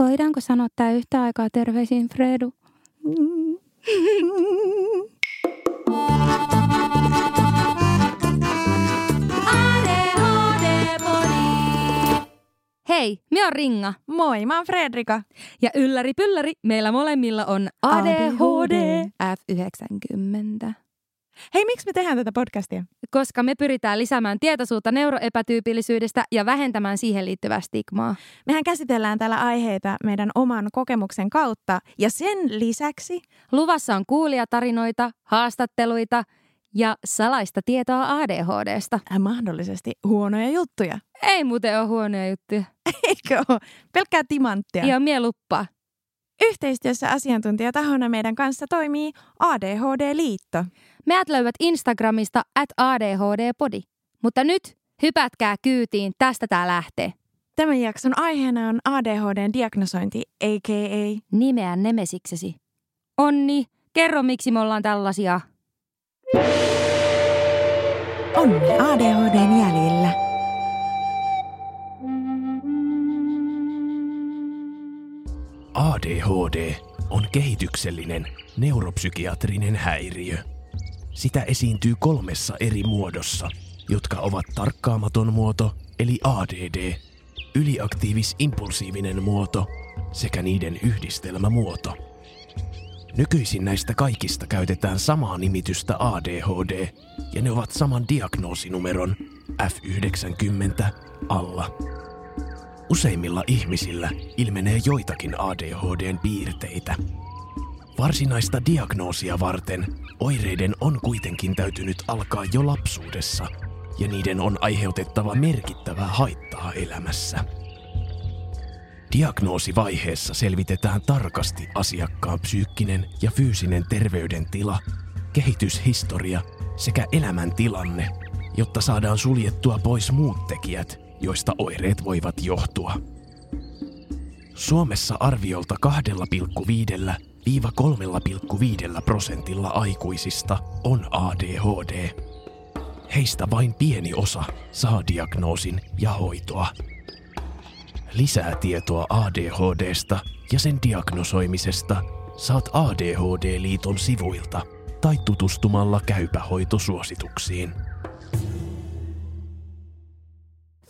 Voidaanko sanoa tämä yhtä aikaa terveisiin Fredu? Hei, me on Ringa. Moi, mä oon Fredrika. Ja ylläri pylläri, meillä molemmilla on ADHD. F90. Hei, miksi me tehdään tätä podcastia? Koska me pyritään lisäämään tietoisuutta neuroepätyypillisyydestä ja vähentämään siihen liittyvää stigmaa. Mehän käsitellään täällä aiheita meidän oman kokemuksen kautta ja sen lisäksi Luvassa on kuulijatarinoita, haastatteluita ja salaista tietoa ADHDsta. äh, mahdollisesti huonoja juttuja. Ei muuten ole huonoja juttuja. Eikö ole? Pelkkää timanttia. Ihan mieluppaa. Yhteistyössä asiantuntijatahona meidän kanssa toimii ADHD-liitto. Meät löydät Instagramista at ADHD-podi. Mutta nyt hypätkää kyytiin, tästä tää lähtee. Tämän jakson aiheena on ADHDn diagnosointi, a.k.a. Nimeä nemesiksesi. Onni, kerro miksi me ollaan tällaisia. Onni ADHDn jäljillä. ADHD on kehityksellinen neuropsykiatrinen häiriö. Sitä esiintyy kolmessa eri muodossa, jotka ovat tarkkaamaton muoto eli ADD, yliaktiivis-impulsiivinen muoto sekä niiden yhdistelmämuoto. Nykyisin näistä kaikista käytetään samaa nimitystä ADHD ja ne ovat saman diagnoosinumeron F90 alla. Useimmilla ihmisillä ilmenee joitakin ADHDn piirteitä. Varsinaista diagnoosia varten oireiden on kuitenkin täytynyt alkaa jo lapsuudessa ja niiden on aiheutettava merkittävää haittaa elämässä. Diagnoosivaiheessa selvitetään tarkasti asiakkaan psyykkinen ja fyysinen terveydentila, kehityshistoria sekä elämäntilanne, jotta saadaan suljettua pois muut tekijät, joista oireet voivat johtua. Suomessa arviolta 2,5-3,5 prosentilla aikuisista on ADHD. Heistä vain pieni osa saa diagnoosin ja hoitoa. Lisää tietoa ADHDsta ja sen diagnosoimisesta saat ADHD-liiton sivuilta tai tutustumalla käypähoitosuosituksiin.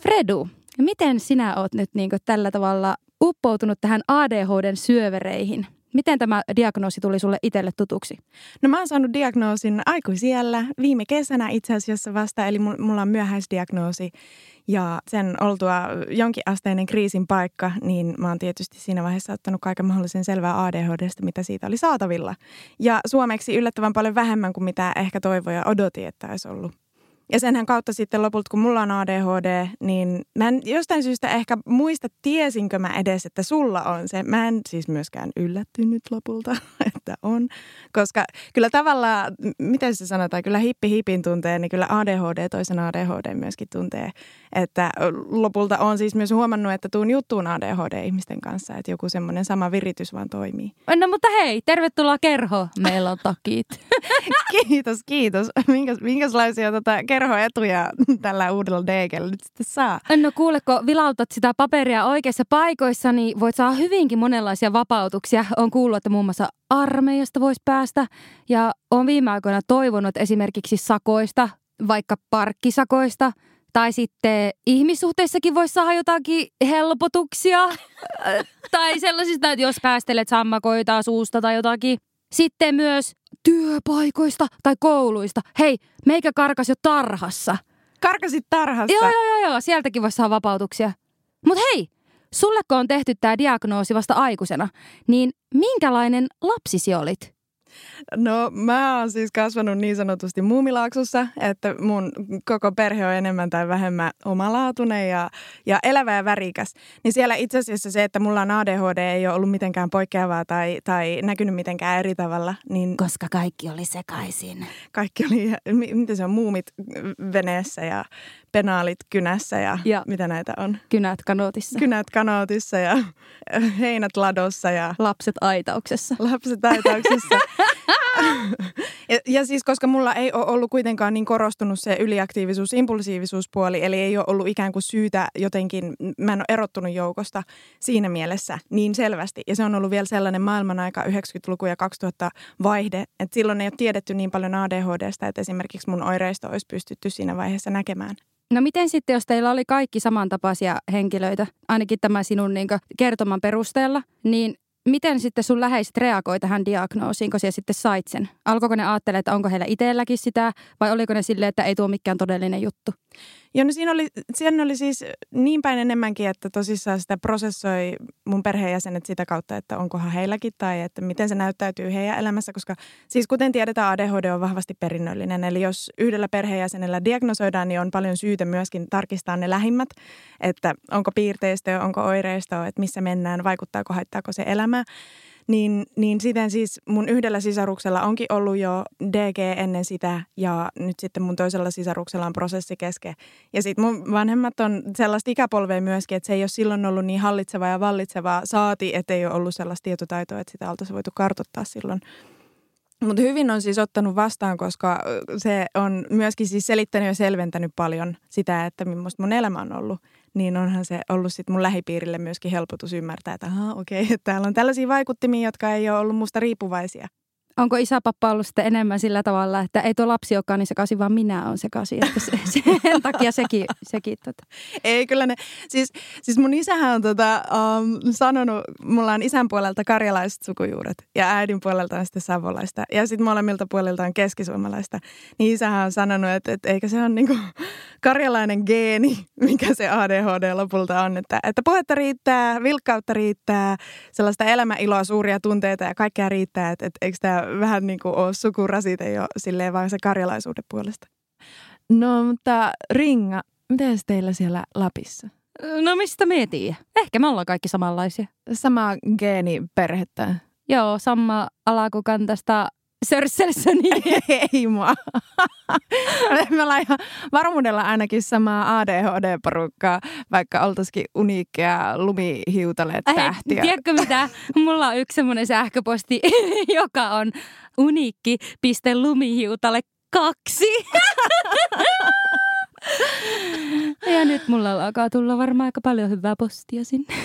Fredu, miten sinä oot nyt niin tällä tavalla uppoutunut tähän ADHDn syövereihin? Miten tämä diagnoosi tuli sulle itselle tutuksi? No mä oon saanut diagnoosin aikuisiellä viime kesänä itse asiassa vasta, eli mul- mulla on myöhäisdiagnoosi. Ja sen oltua jonkinasteinen kriisin paikka, niin mä oon tietysti siinä vaiheessa ottanut kaiken mahdollisen selvää ADHDsta, mitä siitä oli saatavilla. Ja suomeksi yllättävän paljon vähemmän kuin mitä ehkä toivoja ja odotin, että olisi ollut. Ja senhän kautta sitten lopulta, kun mulla on ADHD, niin mä en jostain syystä ehkä muista, tiesinkö mä edes, että sulla on se. Mä en siis myöskään yllättynyt lopulta, että on. Koska kyllä tavallaan, miten se sanotaan, kyllä hippi hipin tuntee, niin kyllä ADHD toisen ADHD myöskin tuntee. Että lopulta on siis myös huomannut, että tuun juttuun ADHD-ihmisten kanssa, että joku semmoinen sama viritys vaan toimii. No mutta hei, tervetuloa kerho. Meillä on takit. Kiitos, kiitos. Minkäs, minkälaisia tota kerhoetuja tällä uudella DGllä nyt sitten saa? No kuule, kun vilautat sitä paperia oikeissa paikoissa, niin voit saada hyvinkin monenlaisia vapautuksia. On kuullut, että muun muassa armeijasta voisi päästä. Ja on viime aikoina toivonut esimerkiksi sakoista, vaikka parkkisakoista. Tai sitten ihmissuhteissakin voisi saada jotakin helpotuksia. tai sellaisista, että jos päästelet sammakoita suusta tai jotakin. Sitten myös työpaikoista tai kouluista. Hei, meikä karkas jo tarhassa. Karkasit tarhassa. Joo, joo, joo, joo. Sieltäkin voisi saada vapautuksia. Mutta hei, sulle kun on tehty tämä diagnoosi vasta aikuisena, niin minkälainen lapsisi olit? No mä oon siis kasvanut niin sanotusti muumilaaksossa, että mun koko perhe on enemmän tai vähemmän omalaatuinen ja, ja elävä ja värikäs. Niin siellä itse asiassa se, että mulla on ADHD ei ole ollut mitenkään poikkeavaa tai, tai näkynyt mitenkään eri tavalla. Niin Koska kaikki oli sekaisin. kaikki oli, miten se on, muumit veneessä ja penaalit kynässä ja, Ja- mitä näitä on. Kynät kanootissa. Kynät kanootissa ja heinät ladossa ja Lapset aitauksessa. lapset aitauksissa. ja, ja siis koska mulla ei ole ollut kuitenkaan niin korostunut se yliaktiivisuus, impulsiivisuuspuoli, eli ei ole ollut ikään kuin syytä jotenkin, mä en ole erottunut joukosta siinä mielessä niin selvästi. Ja se on ollut vielä sellainen maailman aika 90-luku ja 2000 vaihde, että silloin ei ole tiedetty niin paljon ADHDsta, että esimerkiksi mun oireisto olisi pystytty siinä vaiheessa näkemään. No miten sitten, jos teillä oli kaikki samantapaisia henkilöitä, ainakin tämä sinun niin kertoman perusteella, niin miten sitten sun läheiset reagoi tähän diagnoosiin, kun siellä sitten sait sen? Alkoiko ne ajattelemaan, että onko heillä itselläkin sitä, vai oliko ne silleen, että ei tuo mikään todellinen juttu? Joo, no siinä oli, siinä oli siis niin päin enemmänkin, että tosissaan sitä prosessoi mun perheenjäsenet sitä kautta, että onkohan heilläkin tai että miten se näyttäytyy heidän elämässä, koska siis kuten tiedetään, ADHD on vahvasti perinnöllinen. Eli jos yhdellä perheenjäsenellä diagnosoidaan, niin on paljon syytä myöskin tarkistaa ne lähimmät, että onko piirteistöä, onko oireistoa, että missä mennään, vaikuttaako, haittaako se elämää. Niin, niin siten siis mun yhdellä sisaruksella onkin ollut jo DG ennen sitä ja nyt sitten mun toisella sisaruksella on prosessi kesken. Ja sitten mun vanhemmat on sellaista ikäpolvea myöskin, että se ei ole silloin ollut niin hallitseva ja vallitsevaa saati, että ei ole ollut sellaista tietotaitoa, että sitä oltaisiin voitu kartoittaa silloin. Mutta hyvin on siis ottanut vastaan, koska se on myöskin siis selittänyt ja selventänyt paljon sitä, että millaista mun elämä on ollut. Niin onhan se ollut sitten mun lähipiirille myöskin helpotus ymmärtää, että okei, että täällä on tällaisia vaikuttimia, jotka ei ole ollut musta riippuvaisia. Onko isäpappa ollut sitten enemmän sillä tavalla, että ei tuo lapsi olekaan niin sekaisin, vaan minä olen sekaisin. Että se, sen takia sekin, sekin tota. Ei, kyllä ne, siis, siis mun isähän on tota, um, sanonut, mulla on isän puolelta karjalaiset sukujuuret ja äidin puolelta on sitten savolaista ja sitten molemmilta puolilta on keskisuomalaista. Niin isähän on sanonut, että, että eikä se ole niinku karjalainen geeni, mikä se ADHD lopulta on. Että, että puhetta riittää, vilkkautta riittää, sellaista elämäiloa, suuria tunteita ja kaikkea riittää. Että, että eikö tämä vähän niin kuin ole sukurasite jo silleen vaan se karjalaisuuden puolesta. No, mutta Ringa, miten teillä siellä Lapissa? No mistä mietin? Ehkä me ollaan kaikki samanlaisia. Sama geeniperhettä. Joo, sama alakukantasta Sörsselsöni. Ei mua. Me ollaan ihan varmuudella ainakin samaa ADHD-porukkaa, vaikka oltaisikin uniikkeja lumihiutaleet tähtiä. Tiedätkö mitä? Mulla on yksi semmoinen sähköposti, joka on uniikki.lumihiutale kaksi. ja nyt mulla alkaa tulla varmaan aika paljon hyvää postia sinne.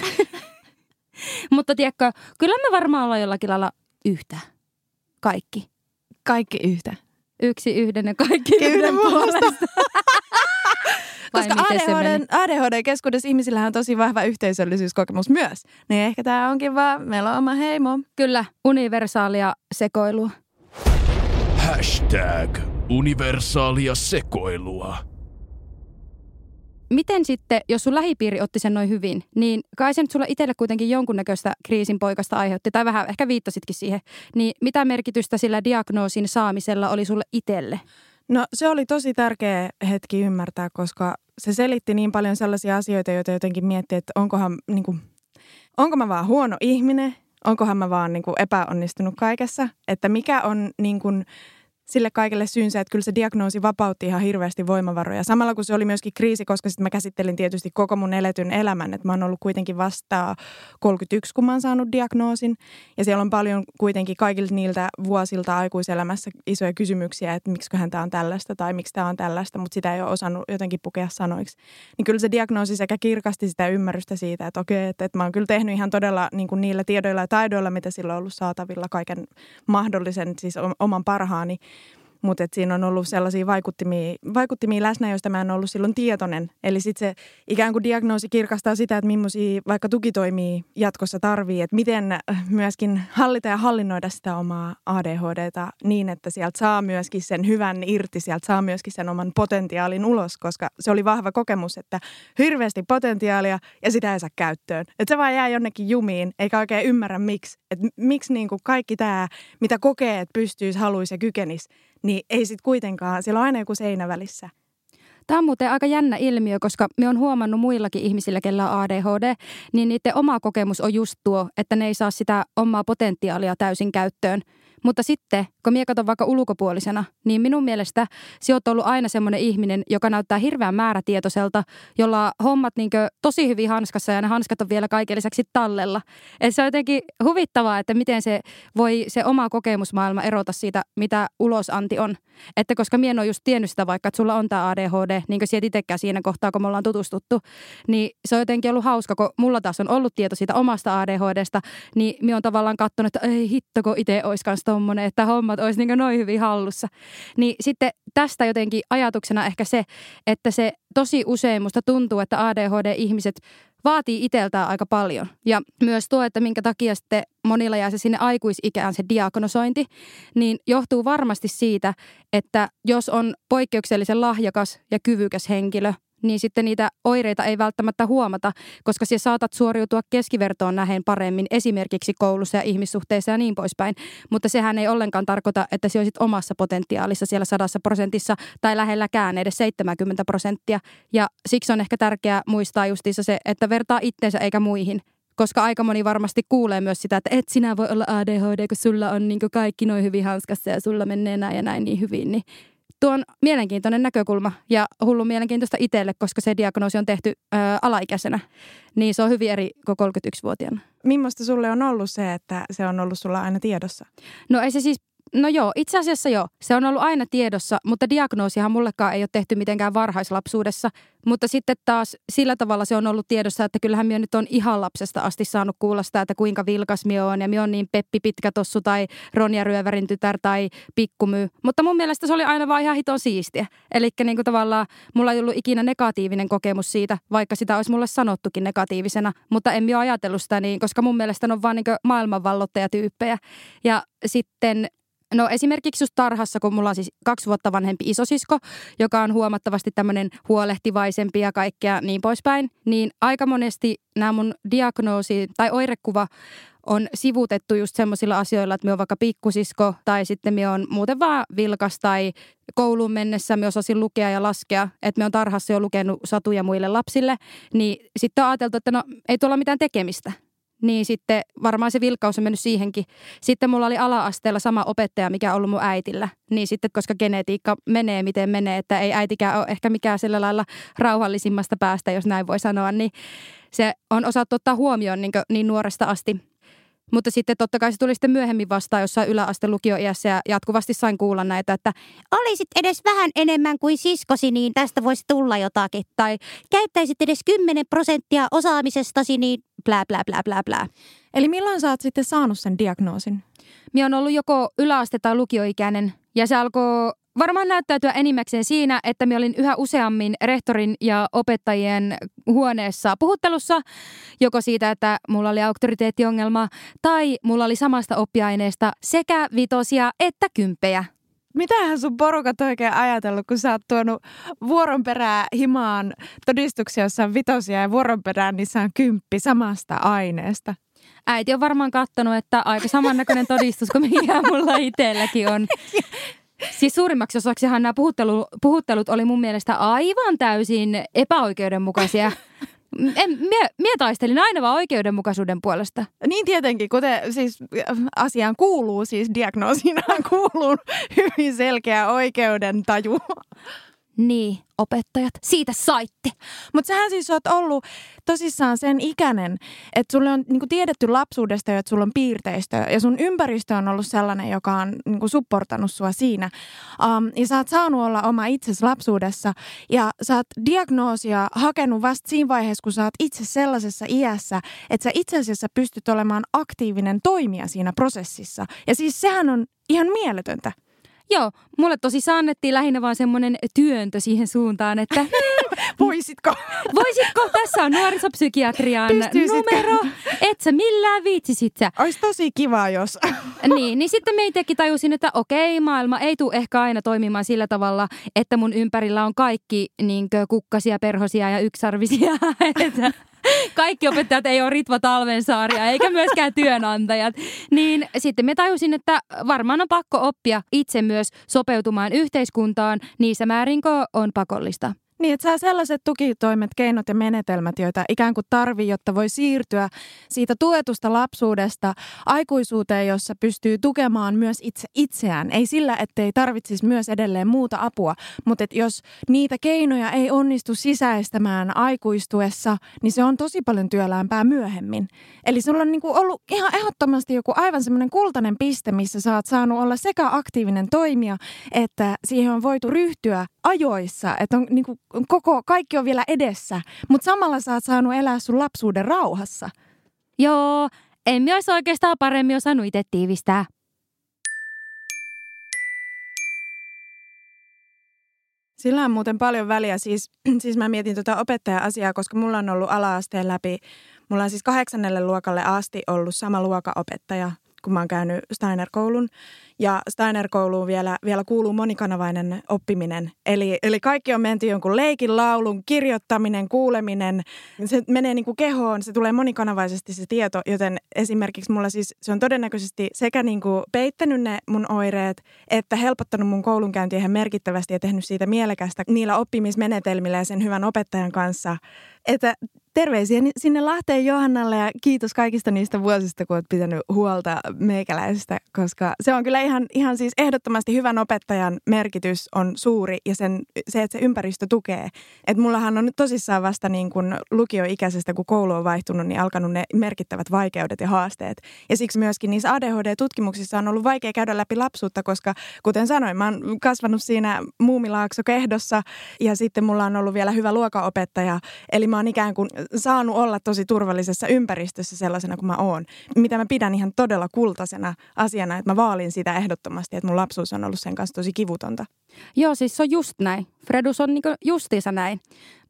Mutta tiedätkö, kyllä me varmaan ollaan jollakin lailla yhtä. Kaikki. Kaikki yhtä. Yksi yhden ja kaikki yhden, Yhden puolesta. puolesta. Koska? ADHD, ADHD-keskuudessa ihmisillä on tosi vahva yhteisöllisyyskokemus myös. Niin ehkä tämä onkin vaan, meillä on oma heimo. Kyllä, universaalia sekoilua. Hashtag universaalia sekoilua. Miten sitten, jos sun lähipiiri otti sen noin hyvin, niin kai se nyt sulle itselle kuitenkin jonkunnäköistä kriisin poikasta aiheutti, tai vähän ehkä viittasitkin siihen, niin mitä merkitystä sillä diagnoosin saamisella oli sulle itselle? No se oli tosi tärkeä hetki ymmärtää, koska se selitti niin paljon sellaisia asioita, joita jotenkin mietti, että onkohan, niin kuin, onko mä vaan huono ihminen, onkohan mä vaan niin kuin, epäonnistunut kaikessa, että mikä on niin kuin, sille kaikelle syynsä, että kyllä se diagnoosi vapautti ihan hirveästi voimavaroja. Samalla kun se oli myöskin kriisi, koska sitten mä käsittelin tietysti koko mun eletyn elämän, että mä oon ollut kuitenkin vasta 31, kun mä oon saanut diagnoosin. Ja siellä on paljon kuitenkin kaikilta niiltä vuosilta aikuiselämässä isoja kysymyksiä, että miksiköhän tämä on tällaista tai miksi tämä on tällaista, mutta sitä ei ole osannut jotenkin pukea sanoiksi. Niin kyllä se diagnoosi sekä kirkasti sitä ymmärrystä siitä, että okei, että, että mä oon kyllä tehnyt ihan todella niin kuin niillä tiedoilla ja taidoilla, mitä sillä on ollut saatavilla kaiken mahdollisen, siis oman parhaani mutta siinä on ollut sellaisia vaikuttimia, vaikuttimia läsnä, joista mä en ollut silloin tietoinen. Eli sitten se ikään kuin diagnoosi kirkastaa sitä, että millaisia vaikka tukitoimia jatkossa tarvii, että miten äh, myöskin hallita ja hallinnoida sitä omaa ADHDta niin, että sieltä saa myöskin sen hyvän irti, sieltä saa myöskin sen oman potentiaalin ulos, koska se oli vahva kokemus, että hirveästi potentiaalia ja sitä ei saa käyttöön. Että se vaan jää jonnekin jumiin, eikä oikein ymmärrä miksi. Että miksi niin kuin kaikki tämä, mitä kokee, että pystyisi, haluaisi ja kykenisi, niin ei sitten kuitenkaan, siellä on aina joku seinä välissä. Tämä on muuten aika jännä ilmiö, koska me on huomannut muillakin ihmisillä, kellä on ADHD, niin niiden oma kokemus on just tuo, että ne ei saa sitä omaa potentiaalia täysin käyttöön. Mutta sitten, kun minä katson vaikka ulkopuolisena, niin minun mielestä sinä olet ollut aina semmoinen ihminen, joka näyttää hirveän määrätietoiselta, jolla hommat niin tosi hyvin hanskassa ja ne hanskat on vielä kaiken lisäksi tallella. Et se on jotenkin huvittavaa, että miten se voi se oma kokemusmaailma erota siitä, mitä ulosanti on. Että koska minä en ole just tiennyt sitä vaikka, että sulla on tämä ADHD, niin kuin itsekään siinä kohtaa, kun me ollaan tutustuttu, niin se on jotenkin ollut hauska, kun mulla taas on ollut tieto siitä omasta ADHDsta, niin minä on tavallaan katsonut, että ei hitto, kun itse olisi tommonen, että hommat olisi niin noin hyvin hallussa. Niin sitten tästä jotenkin ajatuksena ehkä se, että se tosi usein musta tuntuu, että ADHD-ihmiset vaatii iteltään aika paljon. Ja myös tuo, että minkä takia sitten monilla jää se sinne aikuisikään se diagnosointi, niin johtuu varmasti siitä, että jos on poikkeuksellisen lahjakas ja kyvykäs henkilö, niin sitten niitä oireita ei välttämättä huomata, koska siellä saatat suoriutua keskivertoon nähen paremmin esimerkiksi koulussa ja ihmissuhteissa ja niin poispäin. Mutta sehän ei ollenkaan tarkoita, että se olisit omassa potentiaalissa siellä sadassa prosentissa tai lähelläkään edes 70 prosenttia. Ja siksi on ehkä tärkeää muistaa justiinsa se, että vertaa itteensä eikä muihin koska aika moni varmasti kuulee myös sitä, että et sinä voi olla ADHD, kun sulla on niin kaikki noin hyvin hanskassa ja sulla menee näin ja näin niin hyvin, niin Tuo on mielenkiintoinen näkökulma ja hullu mielenkiintoista itselle, koska se diagnoosi on tehty ö, alaikäisenä. Niin se on hyvin eri kuin 31-vuotiaana. Mimmosta sulle on ollut se, että se on ollut sulla aina tiedossa? No ei se siis No joo, itse asiassa joo. Se on ollut aina tiedossa, mutta diagnoosihan mullekaan ei ole tehty mitenkään varhaislapsuudessa. Mutta sitten taas sillä tavalla se on ollut tiedossa, että kyllähän minä nyt on ihan lapsesta asti saanut kuulla sitä, että kuinka vilkas minä on. Ja minä on niin Peppi Pitkätossu tai Ronja Ryövärin tytär tai Pikkumy. Mutta mun mielestä se oli aina vaan ihan hiton siistiä. Eli niin tavallaan mulla ei ollut ikinä negatiivinen kokemus siitä, vaikka sitä olisi mulle sanottukin negatiivisena. Mutta en minä ajatellut sitä niin, koska mun mielestä ne on vaan niin maailmanvallottajatyyppejä. Ja sitten No esimerkiksi just tarhassa, kun mulla on siis kaksi vuotta vanhempi isosisko, joka on huomattavasti tämmöinen huolehtivaisempi ja kaikkea niin poispäin, niin aika monesti nämä mun diagnoosi tai oirekuva on sivutettu just semmoisilla asioilla, että me on vaikka pikkusisko tai sitten me on muuten vaan vilkas tai kouluun mennessä me osasin lukea ja laskea, että me on tarhassa jo lukenut satuja muille lapsille, niin sitten on ajateltu, että no ei tuolla mitään tekemistä niin sitten varmaan se vilkkaus on mennyt siihenkin. Sitten mulla oli ala-asteella sama opettaja, mikä on ollut mun äitillä. Niin sitten, koska genetiikka menee miten menee, että ei äitikään ole ehkä mikään sillä lailla rauhallisimmasta päästä, jos näin voi sanoa, niin se on osattu ottaa huomioon niin, niin nuoresta asti. Mutta sitten totta kai se tuli sitten myöhemmin vastaan jossain yläaste lukioiässä ja jatkuvasti sain kuulla näitä, että olisit edes vähän enemmän kuin siskosi, niin tästä voisi tulla jotakin. Tai käyttäisit edes 10 prosenttia osaamisestasi, niin blää, blää, blää, blää, blää. Eli milloin sä oot sitten saanut sen diagnoosin? Minä on ollut joko yläaste- tai lukioikäinen ja se alkoi varmaan näyttäytyä enimmäkseen siinä, että minä olin yhä useammin rehtorin ja opettajien huoneessa puhuttelussa, joko siitä, että mulla oli auktoriteettiongelma tai mulla oli samasta oppiaineesta sekä vitosia että kymppejä. Mitähän sun porukat oikein ajatellut, kun sä oot tuonut vuoron perään himaan todistuksia, jossa on vitosia ja vuoron perään niissä on kymppi samasta aineesta? Äiti on varmaan kattonut, että aika samannäköinen todistus kuin mikä mulla itselläkin on. Siis suurimmaksi osaksihan nämä puhuttelu, puhuttelut oli mun mielestä aivan täysin epäoikeudenmukaisia. En, mie, mie taistelin aina vaan oikeudenmukaisuuden puolesta. Niin tietenkin, kuten siis asiaan kuuluu, siis diagnoosiinaan kuuluu hyvin selkeä oikeudentaju. Niin, opettajat, siitä saitte. Mutta sähän siis oot ollut tosissaan sen ikäinen, että sulle on niinku tiedetty lapsuudesta jo, että sulla on piirteistö ja sun ympäristö on ollut sellainen, joka on niinku supportanut sua siinä. Um, ja sä oot saanut olla oma itsesi lapsuudessa ja sä oot diagnoosia hakenut vasta siinä vaiheessa, kun sä oot itse sellaisessa iässä, että sä itse asiassa pystyt olemaan aktiivinen toimija siinä prosessissa. Ja siis sehän on ihan mieletöntä. Joo, mulle tosi annettiin lähinnä vaan semmoinen työntö siihen suuntaan, että Voisitko? voisitko, tässä on nuorisopsykiatrian numero, et sä millään viitsisit sä. Olisi tosi kiva, jos... Niin, niin sitten meitäkin tajusin, että okei, maailma ei tule ehkä aina toimimaan sillä tavalla, että mun ympärillä on kaikki niinkö, kukkasia, perhosia ja yksarvisia. Että kaikki opettajat ei ole Ritva Talvensaaria eikä myöskään työnantajat. Niin sitten me tajusin, että varmaan on pakko oppia itse myös sopeutumaan yhteiskuntaan niissä määrin, on pakollista. Niin, että saa sellaiset tukitoimet, keinot ja menetelmät, joita ikään kuin tarvii, jotta voi siirtyä siitä tuetusta lapsuudesta aikuisuuteen, jossa pystyy tukemaan myös itse itseään. Ei sillä, ettei tarvitsisi myös edelleen muuta apua, mutta et jos niitä keinoja ei onnistu sisäistämään aikuistuessa, niin se on tosi paljon työlämpää myöhemmin. Eli sulla on niinku ollut ihan ehdottomasti joku aivan semmoinen kultainen piste, missä sä oot saanut olla sekä aktiivinen toimija, että siihen on voitu ryhtyä ajoissa, että on niinku koko, kaikki on vielä edessä, mutta samalla sä oot saanut elää sun lapsuuden rauhassa. Joo, en mä olisi oikeastaan paremmin osannut itse tiivistää. Sillä on muuten paljon väliä. Siis, siis mä mietin tuota opettaja-asiaa, koska mulla on ollut ala-asteen läpi, mulla on siis kahdeksannelle luokalle asti ollut sama luokaopettaja, kun mä oon käynyt Steiner-koulun. Ja Steiner-kouluun vielä, vielä kuuluu monikanavainen oppiminen. Eli, eli kaikki on menty jonkun leikin, laulun, kirjoittaminen, kuuleminen. Se menee niin kuin kehoon, se tulee monikanavaisesti se tieto, joten esimerkiksi mulla siis se on todennäköisesti sekä niin kuin peittänyt ne mun oireet, että helpottanut mun koulunkäyntiä ihan merkittävästi ja tehnyt siitä mielekästä niillä oppimismenetelmillä ja sen hyvän opettajan kanssa. Että terveisiä sinne Lahteen Johannalle ja kiitos kaikista niistä vuosista, kun olet pitänyt huolta meikäläisestä, koska se on kyllä ihan, ihan siis ehdottomasti hyvän opettajan merkitys on suuri ja sen, se, että se ympäristö tukee. Et mullahan on nyt tosissaan vasta niin kuin lukioikäisestä, kun koulu on vaihtunut, niin alkanut ne merkittävät vaikeudet ja haasteet. Ja siksi myöskin niissä ADHD-tutkimuksissa on ollut vaikea käydä läpi lapsuutta, koska kuten sanoin, mä oon kasvanut siinä Muumilaakso-kehdossa ja sitten mulla on ollut vielä hyvä luokaopettaja. Eli mä oon ikään kuin saanut olla tosi turvallisessa ympäristössä sellaisena kuin mä oon. Mitä mä pidän ihan todella kultaisena asiana, että mä vaalin sitä ehdottomasti, että mun lapsuus on ollut sen kanssa tosi kivutonta. Joo, siis se on just näin. Fredus on niinku justiinsa näin.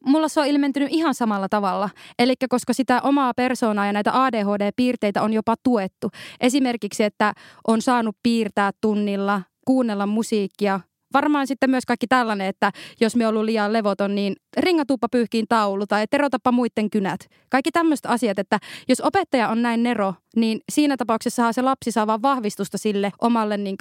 Mulla se on ilmentynyt ihan samalla tavalla. Eli koska sitä omaa persoonaa ja näitä ADHD-piirteitä on jopa tuettu. Esimerkiksi, että on saanut piirtää tunnilla, kuunnella musiikkia, Varmaan sitten myös kaikki tällainen, että jos me ollut liian levoton, niin ringatuppa pyyhkiin taulu tai terotappa muiden kynät. Kaikki tämmöiset asiat, että jos opettaja on näin nero, niin siinä tapauksessa se lapsi saa vaan vahvistusta sille omalle niin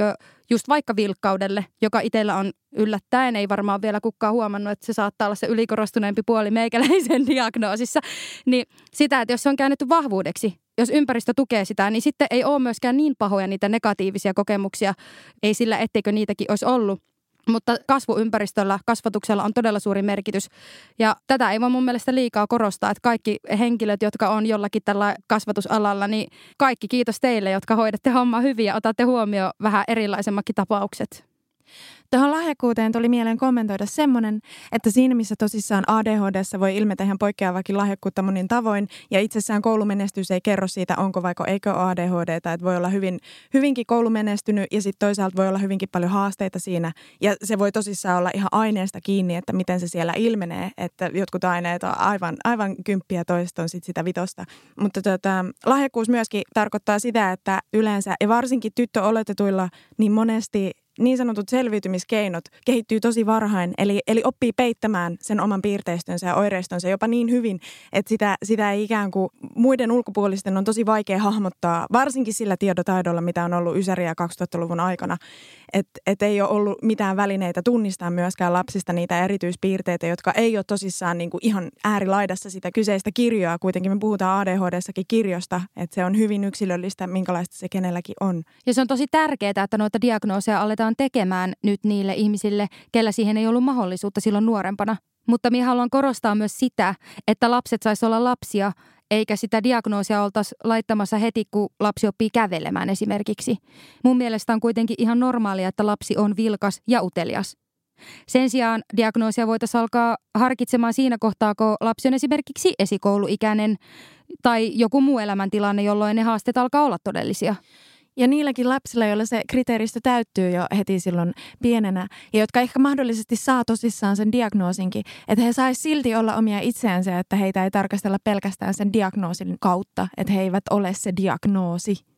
just vaikka vilkkaudelle, joka itsellä on yllättäen. Ei varmaan vielä kukaan huomannut, että se saattaa olla se ylikorostuneempi puoli meikäläisen diagnoosissa. Niin sitä, että jos se on käännetty vahvuudeksi, jos ympäristö tukee sitä, niin sitten ei ole myöskään niin pahoja niitä negatiivisia kokemuksia. Ei sillä, etteikö niitäkin olisi ollut. Mutta kasvuympäristöllä, kasvatuksella on todella suuri merkitys. Ja tätä ei voi mun mielestä liikaa korostaa, että kaikki henkilöt, jotka on jollakin tällä kasvatusalalla, niin kaikki kiitos teille, jotka hoidatte hommaa hyvin ja otatte huomioon vähän erilaisemmatkin tapaukset. Tuohon lahjakkuuteen tuli mieleen kommentoida semmoinen, että siinä missä tosissaan ADHDssa voi ilmetä ihan poikkeavakin lahjakkuutta monin tavoin, ja itsessään koulumenestys ei kerro siitä, onko vaiko eikö ADHD, että voi olla hyvin, hyvinkin koulumenestynyt, ja sitten toisaalta voi olla hyvinkin paljon haasteita siinä, ja se voi tosissaan olla ihan aineesta kiinni, että miten se siellä ilmenee, että jotkut aineet on aivan, aivan kymppiä, toista on sitten sitä vitosta. Mutta tota, lahjakkuus myöskin tarkoittaa sitä, että yleensä, ja varsinkin tyttöoletetuilla, niin monesti niin sanotut selviytymiskeinot kehittyy tosi varhain, eli, eli oppii peittämään sen oman piirteistönsä ja oireistonsa jopa niin hyvin, että sitä, sitä ei ikään kuin muiden ulkopuolisten on tosi vaikea hahmottaa, varsinkin sillä tiedotaidolla, mitä on ollut Ysäriä 2000-luvun aikana. Että et ei ole ollut mitään välineitä tunnistaa myöskään lapsista niitä erityispiirteitä, jotka ei ole tosissaan niin kuin ihan äärilaidassa sitä kyseistä kirjoa. Kuitenkin me puhutaan ADHDssakin kirjosta, että se on hyvin yksilöllistä, minkälaista se kenelläkin on. Ja se on tosi tärkeää, että noita diagnooseja aletaan tekemään nyt niille ihmisille, kellä siihen ei ollut mahdollisuutta silloin nuorempana. Mutta minä haluan korostaa myös sitä, että lapset saisi olla lapsia, eikä sitä diagnoosia oltaisi laittamassa heti, kun lapsi oppii kävelemään esimerkiksi. Mun mielestä on kuitenkin ihan normaalia, että lapsi on vilkas ja utelias. Sen sijaan diagnoosia voitaisiin alkaa harkitsemaan siinä kohtaa, kun lapsi on esimerkiksi esikouluikäinen tai joku muu elämäntilanne, jolloin ne haasteet alkaa olla todellisia. Ja niilläkin lapsilla, joilla se kriteeristö täyttyy jo heti silloin pienenä, ja jotka ehkä mahdollisesti saa tosissaan sen diagnoosinkin, että he saisi silti olla omia itseänsä, että heitä ei tarkastella pelkästään sen diagnoosin kautta, että he eivät ole se diagnoosi.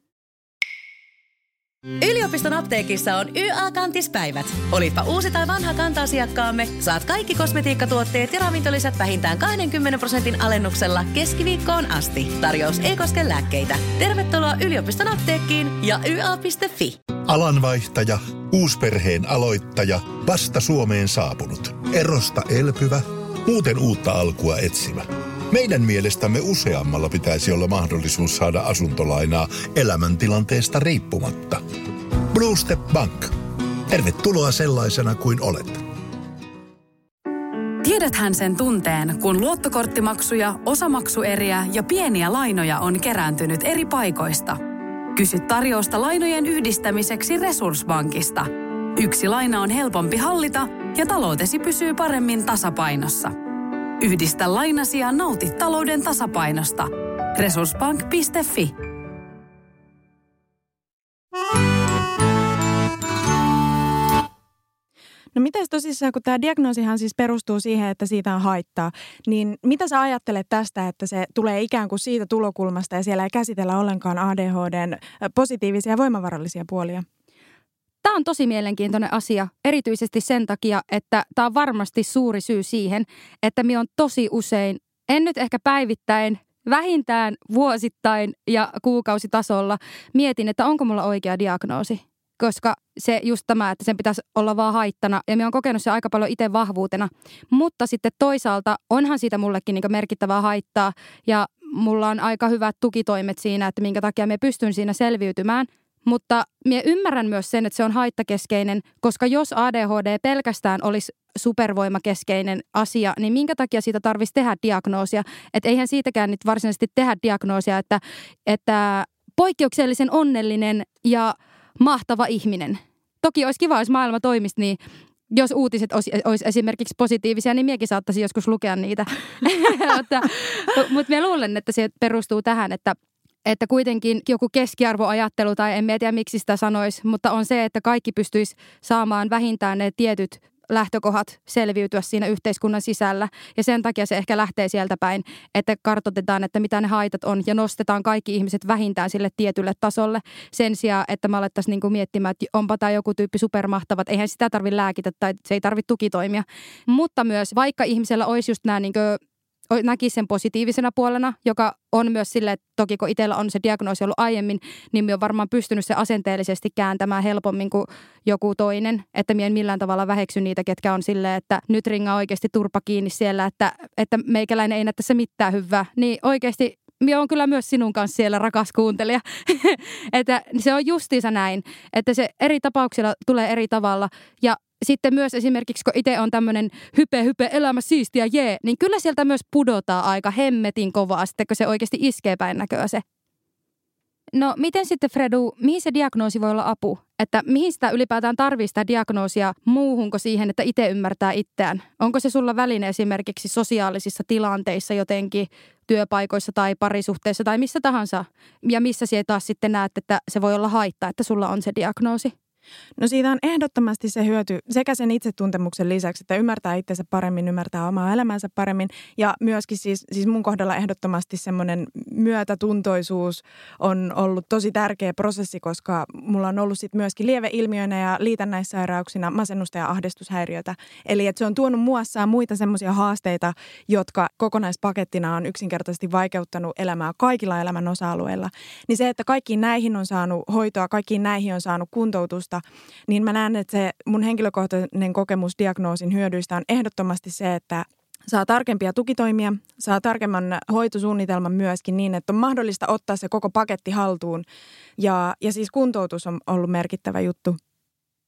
Yliopiston apteekissa on YA-kantispäivät. Olipa uusi tai vanha kanta-asiakkaamme, saat kaikki kosmetiikkatuotteet ja ravintolisät vähintään 20 prosentin alennuksella keskiviikkoon asti. Tarjous ei koske lääkkeitä. Tervetuloa yliopiston apteekkiin ja YA.fi. Alanvaihtaja, uusperheen aloittaja, vasta Suomeen saapunut, erosta elpyvä, muuten uutta alkua etsimä. Meidän mielestämme useammalla pitäisi olla mahdollisuus saada asuntolainaa elämäntilanteesta riippumatta. Blue Step Bank. Tervetuloa sellaisena kuin olet. Tiedäthän sen tunteen, kun luottokorttimaksuja, osamaksueriä ja pieniä lainoja on kerääntynyt eri paikoista. Kysy tarjousta lainojen yhdistämiseksi Resurssbankista. Yksi laina on helpompi hallita ja taloutesi pysyy paremmin tasapainossa – Yhdistä lainasi ja nauti talouden tasapainosta. Resurssbank.fi No miten tosissaan, kun tämä diagnoosihan siis perustuu siihen, että siitä on haittaa, niin mitä sä ajattelet tästä, että se tulee ikään kuin siitä tulokulmasta ja siellä ei käsitellä ollenkaan ADHDn positiivisia voimavarallisia puolia? Tämä on tosi mielenkiintoinen asia, erityisesti sen takia, että tämä on varmasti suuri syy siihen, että minä on tosi usein, en nyt ehkä päivittäin, vähintään vuosittain ja kuukausitasolla mietin, että onko mulla oikea diagnoosi. Koska se just tämä, että sen pitäisi olla vaan haittana ja minä olen kokenut se aika paljon itse vahvuutena. Mutta sitten toisaalta onhan siitä mullekin niin merkittävää haittaa ja mulla on aika hyvät tukitoimet siinä, että minkä takia me pystyn siinä selviytymään – mutta minä ymmärrän myös sen, että se on haittakeskeinen, koska jos ADHD pelkästään olisi supervoimakeskeinen asia, niin minkä takia siitä tarvitsisi tehdä diagnoosia? Että eihän siitäkään nyt varsinaisesti tehdä diagnoosia, että, että poikkeuksellisen onnellinen ja mahtava ihminen. Toki olisi kiva, jos maailma toimisi niin, jos uutiset olisi, olisi esimerkiksi positiivisia, niin miekin saattaisi joskus lukea niitä. mutta, minä luulen, että se perustuu tähän, että – että kuitenkin joku keskiarvoajattelu, tai en tiedä miksi sitä sanoisi, mutta on se, että kaikki pystyisi saamaan vähintään ne tietyt lähtökohdat selviytyä siinä yhteiskunnan sisällä. Ja sen takia se ehkä lähtee sieltä päin, että kartoitetaan, että mitä ne haitat on ja nostetaan kaikki ihmiset vähintään sille tietylle tasolle. Sen sijaan, että me alettaisiin niinku miettimään, että onpa tämä joku tyyppi supermahtava, että eihän sitä tarvitse lääkitä tai se ei tarvitse tukitoimia. Mutta myös vaikka ihmisellä olisi just nämä niinku näkisi sen positiivisena puolena, joka on myös sille, että toki kun itsellä on se diagnoosi ollut aiemmin, niin minä olen varmaan pystynyt se asenteellisesti kääntämään helpommin kuin joku toinen. Että minä en millään tavalla väheksy niitä, ketkä on silleen, että nyt ringa oikeasti turpa kiinni siellä, että, että meikäläinen ei näe tässä mitään hyvää. Niin oikeasti minä on kyllä myös sinun kanssa siellä, rakas kuuntelija. että se on justiinsa näin, että se eri tapauksilla tulee eri tavalla. Ja sitten myös esimerkiksi, kun itse on tämmöinen hype, hype, elämä siistiä, jee, niin kyllä sieltä myös pudotaan aika hemmetin kovaa sitten, kun se oikeasti iskee päin näköä se. No miten sitten Fredu, mihin se diagnoosi voi olla apu? Että mihin sitä ylipäätään tarvii sitä diagnoosia muuhunko siihen, että itse ymmärtää itseään? Onko se sulla väline esimerkiksi sosiaalisissa tilanteissa jotenkin, työpaikoissa tai parisuhteissa tai missä tahansa? Ja missä siellä taas sitten näet, että se voi olla haitta, että sulla on se diagnoosi? No siitä on ehdottomasti se hyöty sekä sen itsetuntemuksen lisäksi, että ymmärtää itsensä paremmin, ymmärtää omaa elämänsä paremmin. Ja myöskin siis, siis mun kohdalla ehdottomasti semmoinen myötätuntoisuus on ollut tosi tärkeä prosessi, koska mulla on ollut sit myöskin lieveilmiöinä ja liitännäissairauksina masennusta ja ahdistushäiriötä. Eli että se on tuonut muassaan muita semmoisia haasteita, jotka kokonaispakettina on yksinkertaisesti vaikeuttanut elämää kaikilla elämän osa-alueilla. Niin se, että kaikkiin näihin on saanut hoitoa, kaikkiin näihin on saanut kuntoutusta, hoidosta, niin mä näen, että se mun henkilökohtainen kokemus diagnoosin hyödyistä on ehdottomasti se, että saa tarkempia tukitoimia, saa tarkemman hoitosuunnitelman myöskin niin, että on mahdollista ottaa se koko paketti haltuun. Ja, ja siis kuntoutus on ollut merkittävä juttu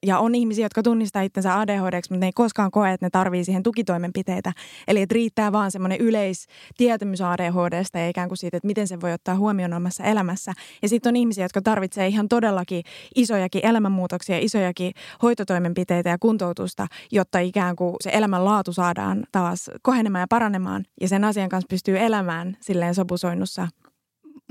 ja on ihmisiä, jotka tunnistaa itsensä ADHD, mutta ne ei koskaan koe, että ne tarvii siihen tukitoimenpiteitä. Eli että riittää vaan semmoinen yleistietämys ADHDsta ja ikään kuin siitä, että miten se voi ottaa huomioon omassa elämässä. Ja sitten on ihmisiä, jotka tarvitsee ihan todellakin isojakin elämänmuutoksia, isojakin hoitotoimenpiteitä ja kuntoutusta, jotta ikään kuin se elämänlaatu saadaan taas kohenemaan ja paranemaan. Ja sen asian kanssa pystyy elämään silleen sopusoinnussa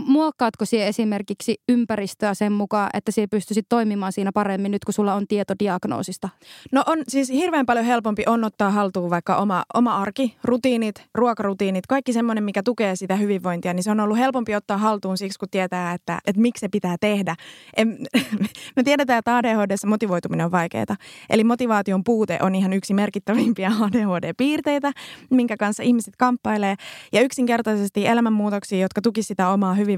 muokkaatko siihen esimerkiksi ympäristöä sen mukaan, että siellä pystyisit toimimaan siinä paremmin nyt, kun sulla on tieto diagnoosista? No on siis hirveän paljon helpompi on ottaa haltuun vaikka oma, oma arki, rutiinit, ruokarutiinit, kaikki semmoinen, mikä tukee sitä hyvinvointia, niin se on ollut helpompi ottaa haltuun siksi, kun tietää, että, että miksi se pitää tehdä. En, me tiedetään, että ADHDssa motivoituminen on vaikeaa. Eli motivaation puute on ihan yksi merkittävimpiä ADHD-piirteitä, minkä kanssa ihmiset kamppailee. Ja yksinkertaisesti elämänmuutoksia, jotka tukisivat sitä omaa hyvinvointia,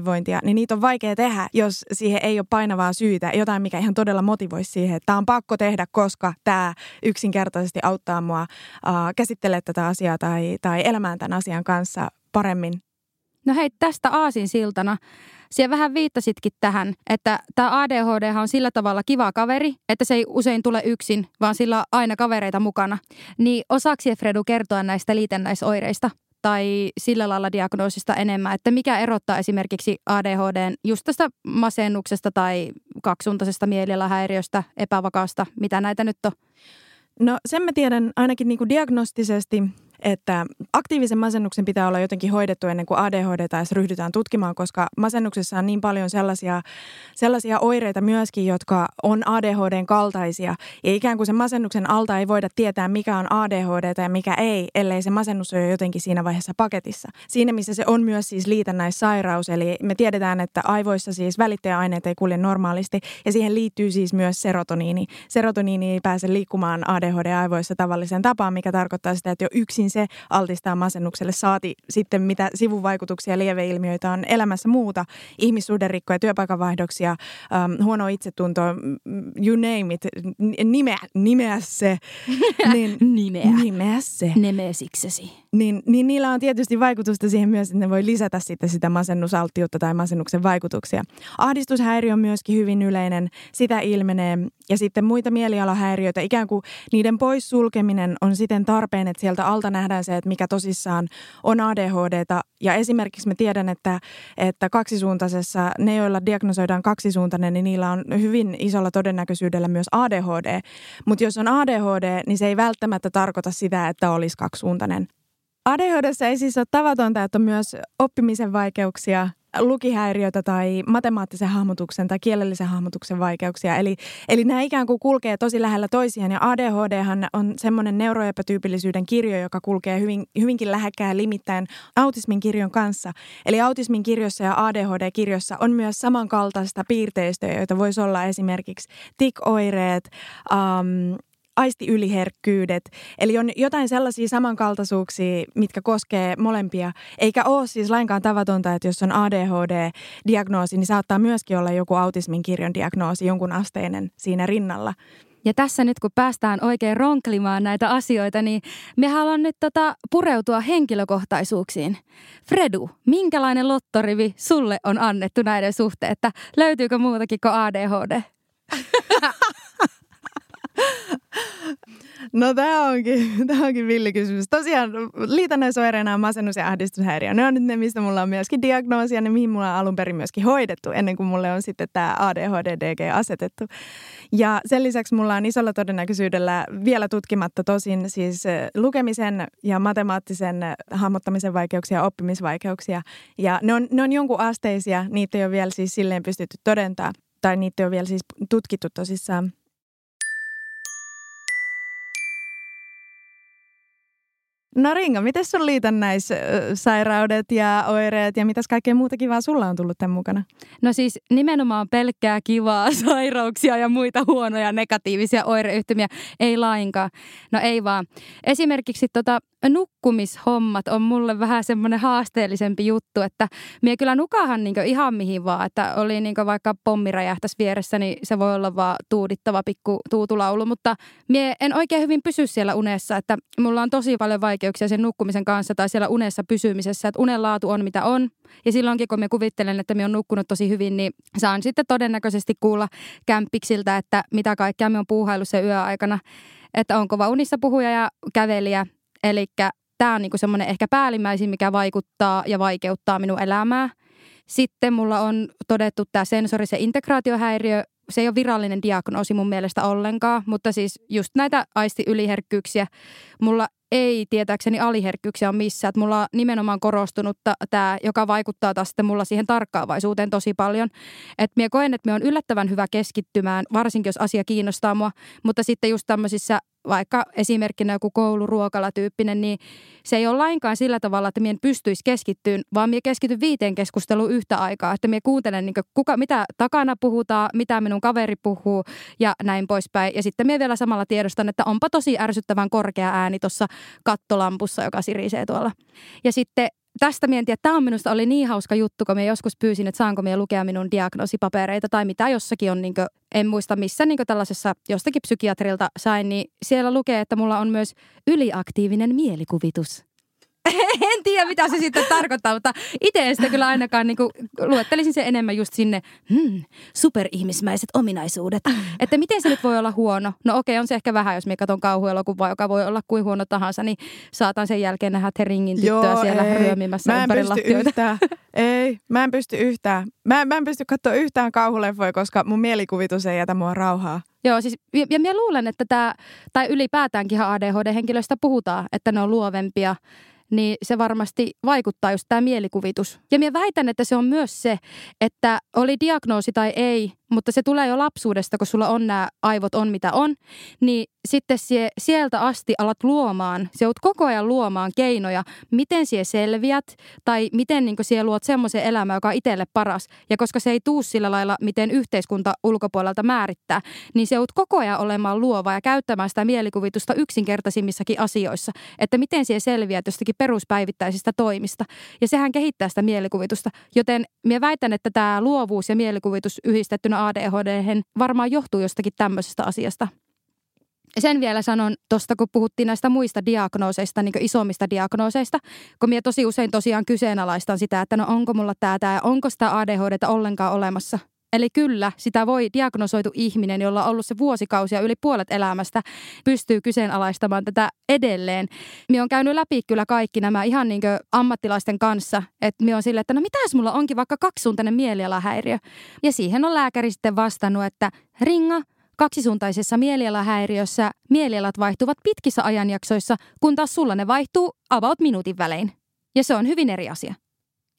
niin niitä on vaikea tehdä, jos siihen ei ole painavaa syytä, jotain, mikä ihan todella motivoisi siihen, että tämä on pakko tehdä, koska tämä yksinkertaisesti auttaa mua äh, käsittelemään tätä asiaa tai, tai elämään tämän asian kanssa paremmin. No hei, tästä aasin siltana. Siellä vähän viittasitkin tähän, että tämä ADHD on sillä tavalla kiva kaveri, että se ei usein tule yksin, vaan sillä on aina kavereita mukana. Niin osaako Fredu kertoa näistä liitännäisoireista? Tai sillä lailla diagnoosista enemmän, että mikä erottaa esimerkiksi ADHDn just tästä masennuksesta tai kaksisuuntaisesta mielialahäiriöstä, epävakaasta, mitä näitä nyt on? No sen mä tiedän ainakin niin kuin diagnostisesti, että aktiivisen masennuksen pitää olla jotenkin hoidettu ennen kuin ADHD tai ryhdytään tutkimaan, koska masennuksessa on niin paljon sellaisia, sellaisia oireita myöskin, jotka on ADHDn kaltaisia. Ja ikään kuin sen masennuksen alta ei voida tietää, mikä on ADHD ja mikä ei, ellei se masennus ole jotenkin siinä vaiheessa paketissa. Siinä, missä se on myös siis liitännäissairaus, eli me tiedetään, että aivoissa siis välittäjäaineet ei kulje normaalisti, ja siihen liittyy siis myös serotoniini. Serotoniini ei pääse liikkumaan ADHD-aivoissa tavalliseen tapaan, mikä tarkoittaa sitä, että jo yksin se altistaa masennukselle. Saati sitten mitä sivuvaikutuksia, lieveilmiöitä on elämässä muuta, ihmissuhderikkoja, työpaikanvaihdoksia, ähm, huono itsetunto, you name it, nimeä, nimeä se. niin, nimeä. Nimeä se. Nemesiksesi. Niin, niin niillä on tietysti vaikutusta siihen myös, että ne voi lisätä sitten sitä masennusalttiutta tai masennuksen vaikutuksia. Ahdistushäiriö on myöskin hyvin yleinen, sitä ilmenee. Ja sitten muita mielialahäiriöitä, ikään kuin niiden poissulkeminen on siten tarpeen, että sieltä alta nähdään se, että mikä tosissaan on ADHDta. Ja esimerkiksi mä tiedän, että, että kaksisuuntaisessa, ne joilla diagnosoidaan kaksisuuntainen, niin niillä on hyvin isolla todennäköisyydellä myös ADHD. Mutta jos on ADHD, niin se ei välttämättä tarkoita sitä, että olisi kaksisuuntainen. ADHDssa ei siis ole tavatonta, että on myös oppimisen vaikeuksia, lukihäiriötä tai matemaattisen hahmotuksen tai kielellisen hahmotuksen vaikeuksia. Eli, eli nämä ikään kuin kulkee tosi lähellä toisiaan ja ADHD on semmoinen neuroepätyypillisyyden kirjo, joka kulkee hyvin, hyvinkin lähekkään limittäin autismin kirjon kanssa. Eli autismin kirjossa ja ADHD-kirjossa on myös samankaltaista piirteistöjä, joita voisi olla esimerkiksi tik-oireet, aistiyliherkkyydet. Eli on jotain sellaisia samankaltaisuuksia, mitkä koskee molempia. Eikä ole siis lainkaan tavatonta, että jos on ADHD-diagnoosi, niin saattaa myöskin olla joku autismin kirjon diagnoosi, jonkun asteinen siinä rinnalla. Ja tässä nyt kun päästään oikein ronklimaan näitä asioita, niin me haluan nyt tota pureutua henkilökohtaisuuksiin. Fredu, minkälainen lottorivi sulle on annettu näiden suhteen, että löytyykö muutakin kuin ADHD? No tämä onkin, tämä onkin villi kysymys. Tosiaan liitännäisoireena on masennus ja ahdistushäiriö. Ne on nyt ne, mistä mulla on myöskin diagnoosi ja ne, mihin mulla on alun perin myöskin hoidettu ennen kuin mulle on sitten tämä ADHD-DG asetettu. Ja sen lisäksi mulla on isolla todennäköisyydellä vielä tutkimatta tosin siis lukemisen ja matemaattisen hahmottamisen vaikeuksia oppimisvaikeuksia. Ja ne on, ne on jonkun asteisia, niitä ei ole vielä siis silleen pystytty todentaa tai niitä ole vielä siis tutkittu tosissaan. No Ringa, miten sun liitännäissairaudet ja oireet ja mitäs kaikkea muuta kivaa sulla on tullut tämän mukana? No siis nimenomaan pelkkää kivaa sairauksia ja muita huonoja negatiivisia oireyhtymiä. Ei lainkaan. No ei vaan. Esimerkiksi tota, nukkumishommat on mulle vähän semmoinen haasteellisempi juttu, että mie kyllä nukahan niin ihan mihin vaan, että oli niin vaikka pommi räjähtäisi vieressä, niin se voi olla vaan tuudittava pikku tuutulaulu, mutta mie en oikein hyvin pysy siellä unessa, että mulla on tosi paljon vaikeuksia sen nukkumisen kanssa tai siellä unessa pysymisessä, että unen laatu on mitä on ja silloinkin kun me kuvittelen, että me on nukkunut tosi hyvin, niin saan sitten todennäköisesti kuulla kämppiksiltä, että mitä kaikkea me on puuhailu se yöaikana, että on kova unissa puhuja ja kävelijä Eli tämä on niinku semmoinen ehkä päällimmäisin, mikä vaikuttaa ja vaikeuttaa minun elämää. Sitten mulla on todettu tämä sensorisen integraatiohäiriö. Se ei ole virallinen diagnoosi mun mielestä ollenkaan, mutta siis just näitä aistiyliherkkyyksiä. Mulla ei tietääkseni aliherkkyyksiä on missään. Että mulla on nimenomaan korostunut tämä, joka vaikuttaa taas sitten mulla siihen tarkkaavaisuuteen tosi paljon. Että minä koen, että me on yllättävän hyvä keskittymään, varsinkin jos asia kiinnostaa mua. Mutta sitten just tämmöisissä vaikka esimerkkinä joku kouluruokalatyyppinen, niin se ei ole lainkaan sillä tavalla, että mien pystyisi keskittyyn, vaan minä keskityn viiteen keskusteluun yhtä aikaa. Että minä kuuntelen, niin kuka, mitä takana puhutaan, mitä minun kaveri puhuu ja näin poispäin. Ja sitten minä vielä samalla tiedostan, että onpa tosi ärsyttävän korkea ääni tuossa kattolampussa, joka sirisee tuolla. Ja sitten tästä mietin, että tämä on minusta oli niin hauska juttu, kun minä joskus pyysin, että saanko minä lukea minun diagnoosipapereita tai mitä jossakin on, niin kuin, en muista missä niin tällaisessa jostakin psykiatrilta sain, niin siellä lukee, että mulla on myös yliaktiivinen mielikuvitus. en tiedä, mitä se sitten tarkoittaa, mutta itse en sitä kyllä ainakaan niin kuin, luettelisin se enemmän just sinne hmm, superihmismäiset ominaisuudet. Että miten se nyt voi olla huono? No okei, on se ehkä vähän, jos minä katson kauhuelokuvaa, joka voi olla kuin huono tahansa, niin saatan sen jälkeen nähdä Teringin tyttöä Joo, siellä ei. ryömimässä mä ympäri lattioita. Yhtään. ei, mä en pysty yhtään. Mä, mä en pysty katsoa yhtään kauhuleffoja, koska mun mielikuvitus ei jätä mua rauhaa. Joo, siis, ja, ja minä luulen, että tämä, tai ylipäätäänkin ADHD-henkilöistä puhutaan, että ne on luovempia niin se varmasti vaikuttaa just tämä mielikuvitus. Ja minä väitän, että se on myös se, että oli diagnoosi tai ei, mutta se tulee jo lapsuudesta, kun sulla on nämä aivot on mitä on, niin sitten sie, sieltä asti alat luomaan, se joudut koko ajan luomaan keinoja, miten sie selviät tai miten niin sie luot semmoisen elämän, joka on itselle paras. Ja koska se ei tuu sillä lailla, miten yhteiskunta ulkopuolelta määrittää, niin se joudut koko ajan olemaan luova ja käyttämään sitä mielikuvitusta yksinkertaisimmissakin asioissa, että miten sie selviät jostakin peruspäivittäisistä toimista. Ja sehän kehittää sitä mielikuvitusta, joten minä väitän, että tämä luovuus ja mielikuvitus yhdistettynä ADHD varmaan johtuu jostakin tämmöisestä asiasta. Sen vielä sanon tuosta, kun puhuttiin näistä muista diagnooseista, niin isommista diagnooseista, kun minä tosi usein tosiaan kyseenalaistan sitä, että no onko mulla tämä, tämä onko sitä ADHDta ollenkaan olemassa. Eli kyllä, sitä voi diagnosoitu ihminen, jolla on ollut se vuosikausia yli puolet elämästä, pystyy kyseenalaistamaan tätä edelleen. Minä on käynyt läpi kyllä kaikki nämä ihan niin ammattilaisten kanssa, että minä on sille, että no mitäs mulla onkin vaikka kaksisuuntainen mielialahäiriö. Ja siihen on lääkäri sitten vastannut, että ringa, kaksisuuntaisessa mielialahäiriössä mielialat vaihtuvat pitkissä ajanjaksoissa, kun taas sulla ne vaihtuu about minuutin välein. Ja se on hyvin eri asia.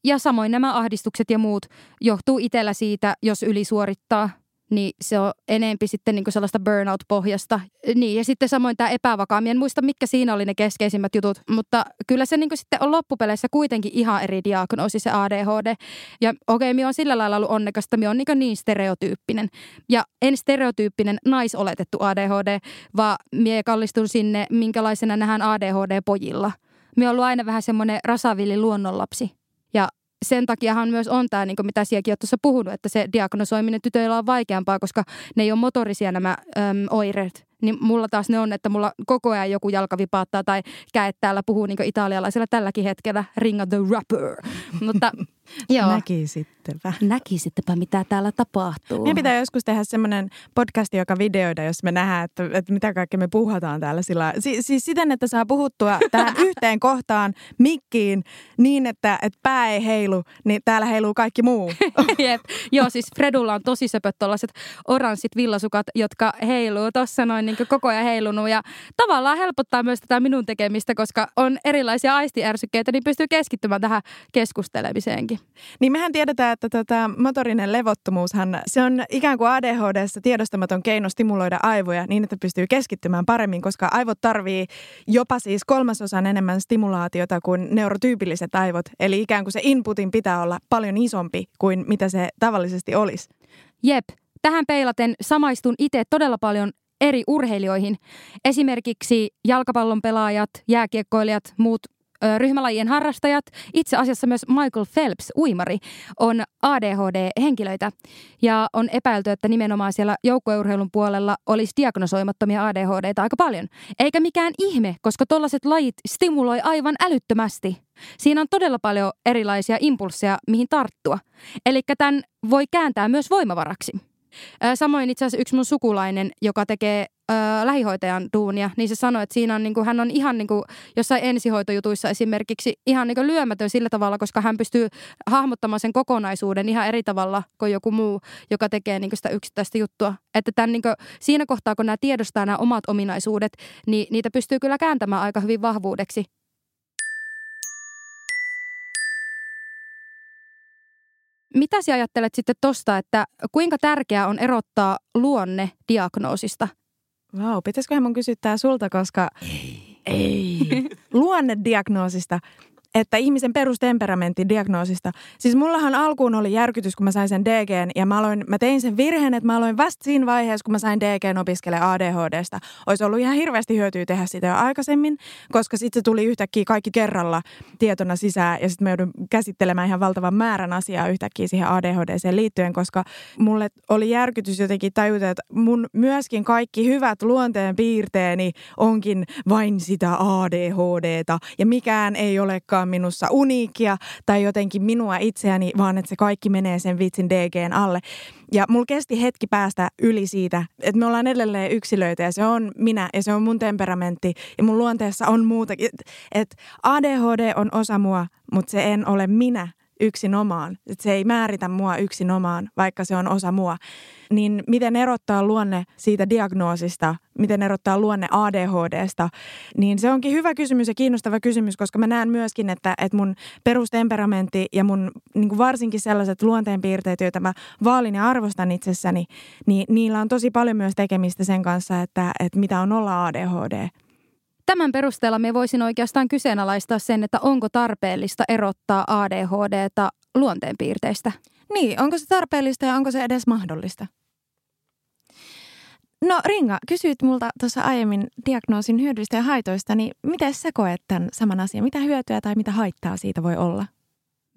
Ja samoin nämä ahdistukset ja muut johtuu itsellä siitä, jos ylisuorittaa, niin se on enempi sitten niin sellaista burnout-pohjasta. Niin, ja sitten samoin tämä epävakaaminen. En muista, mitkä siinä oli ne keskeisimmät jutut, mutta kyllä se niin sitten on loppupeleissä kuitenkin ihan eri diagnoosi se ADHD. Ja okei, okay, minä on sillä lailla ollut onnekasta, minä on niin, niin stereotyyppinen. Ja en stereotyyppinen naisoletettu ADHD, vaan minä kallistun sinne, minkälaisena nähdään ADHD-pojilla. Minä on ollut aina vähän semmoinen rasavilli luonnonlapsi ja sen takiahan myös on tämä, niin mitä sielläkin olet tuossa puhunut, että se diagnosoiminen tytöillä on vaikeampaa, koska ne ei ole motorisia nämä äm, oireet. Niin mulla taas ne on, että mulla koko ajan joku jalka vipaattaa tai käet täällä puhuu niin italialaisella tälläkin hetkellä, ringa the rapper. Mutta Joo. Näkisittepä. Näkisittepä, mitä täällä tapahtuu. Meidän pitää joskus tehdä semmoinen podcast, joka videoida, jos me nähdään, että, että mitä kaikkea me puhutaan täällä. Sillä, si, siis siten, että saa puhuttua tähän yhteen kohtaan mikkiin niin, että, että pää ei heilu, niin täällä heiluu kaikki muu. Jep. Joo, siis Fredulla on tosi söpöt tollaset oranssit villasukat, jotka heiluu tuossa noin niin koko ajan heilunut. Ja tavallaan helpottaa myös tätä minun tekemistä, koska on erilaisia aistiärsykkeitä, niin pystyy keskittymään tähän keskustelemiseenkin. Niin mehän tiedetään, että tota, motorinen levottomuushan, se on ikään kuin ADHDssa tiedostamaton keino stimuloida aivoja niin, että pystyy keskittymään paremmin, koska aivot tarvii jopa siis kolmasosan enemmän stimulaatiota kuin neurotyypilliset aivot. Eli ikään kuin se inputin pitää olla paljon isompi kuin mitä se tavallisesti olisi. Jep, tähän peilaten samaistun itse todella paljon eri urheilijoihin. Esimerkiksi jalkapallon pelaajat, jääkiekkoilijat, muut ryhmälajien harrastajat, itse asiassa myös Michael Phelps, uimari, on ADHD-henkilöitä. Ja on epäilty, että nimenomaan siellä joukkueurheilun puolella olisi diagnosoimattomia ADHDta aika paljon. Eikä mikään ihme, koska tollaiset lajit stimuloi aivan älyttömästi. Siinä on todella paljon erilaisia impulsseja, mihin tarttua. Eli tämän voi kääntää myös voimavaraksi. Samoin itse asiassa yksi mun sukulainen, joka tekee lähihoitajan duunia, niin se sanoi, että siinä on, niin kuin, hän on ihan niin kuin, jossain ensihoitojutuissa esimerkiksi ihan niin kuin lyömätön sillä tavalla, koska hän pystyy hahmottamaan sen kokonaisuuden ihan eri tavalla kuin joku muu, joka tekee niin kuin sitä yksittäistä juttua. Että tämän, niin kuin, siinä kohtaa, kun nämä tiedostaa nämä omat ominaisuudet, niin niitä pystyy kyllä kääntämään aika hyvin vahvuudeksi. Mitä sä ajattelet sitten tosta, että kuinka tärkeää on erottaa luonne diagnoosista? Vau, wow, pitäisiköhän mun kysyttää sulta, koska... Ei. Ei. Luonnediagnoosista että ihmisen perustemperamentin diagnoosista. Siis mullahan alkuun oli järkytys, kun mä sain sen DGn ja mä, aloin, mä tein sen virheen, että mä aloin vasta siinä vaiheessa, kun mä sain DGn opiskele ADHDsta. Olisi ollut ihan hirveästi hyötyä tehdä sitä jo aikaisemmin, koska sitten se tuli yhtäkkiä kaikki kerralla tietona sisään ja sitten mä joudun käsittelemään ihan valtavan määrän asiaa yhtäkkiä siihen ADHDseen liittyen, koska mulle oli järkytys jotenkin tajuta, että mun myöskin kaikki hyvät luonteen piirteeni onkin vain sitä ADHDta ja mikään ei olekaan olekaan minussa uniikia tai jotenkin minua itseäni, vaan että se kaikki menee sen vitsin DGn alle. Ja mulla kesti hetki päästä yli siitä, että me ollaan edelleen yksilöitä ja se on minä ja se on mun temperamentti ja mun luonteessa on muutakin. Että ADHD on osa mua, mutta se en ole minä yksinomaan. Että se ei määritä mua yksinomaan, vaikka se on osa mua. Niin miten erottaa luonne siitä diagnoosista, miten erottaa luonne ADHDsta, niin se onkin hyvä kysymys ja kiinnostava kysymys, koska mä näen myöskin, että, että mun perustemperamentti ja mun niin kuin varsinkin sellaiset luonteenpiirteet, joita mä vaalin ja arvostan itsessäni, niin niillä on tosi paljon myös tekemistä sen kanssa, että, että mitä on olla ADHD. Tämän perusteella me voisin oikeastaan kyseenalaistaa sen, että onko tarpeellista erottaa ADHDta luonteenpiirteistä. Niin, onko se tarpeellista ja onko se edes mahdollista? No Ringa, kysyit multa tuossa aiemmin diagnoosin hyödyistä ja haitoista, niin miten sä koet tämän saman asian? Mitä hyötyä tai mitä haittaa siitä voi olla?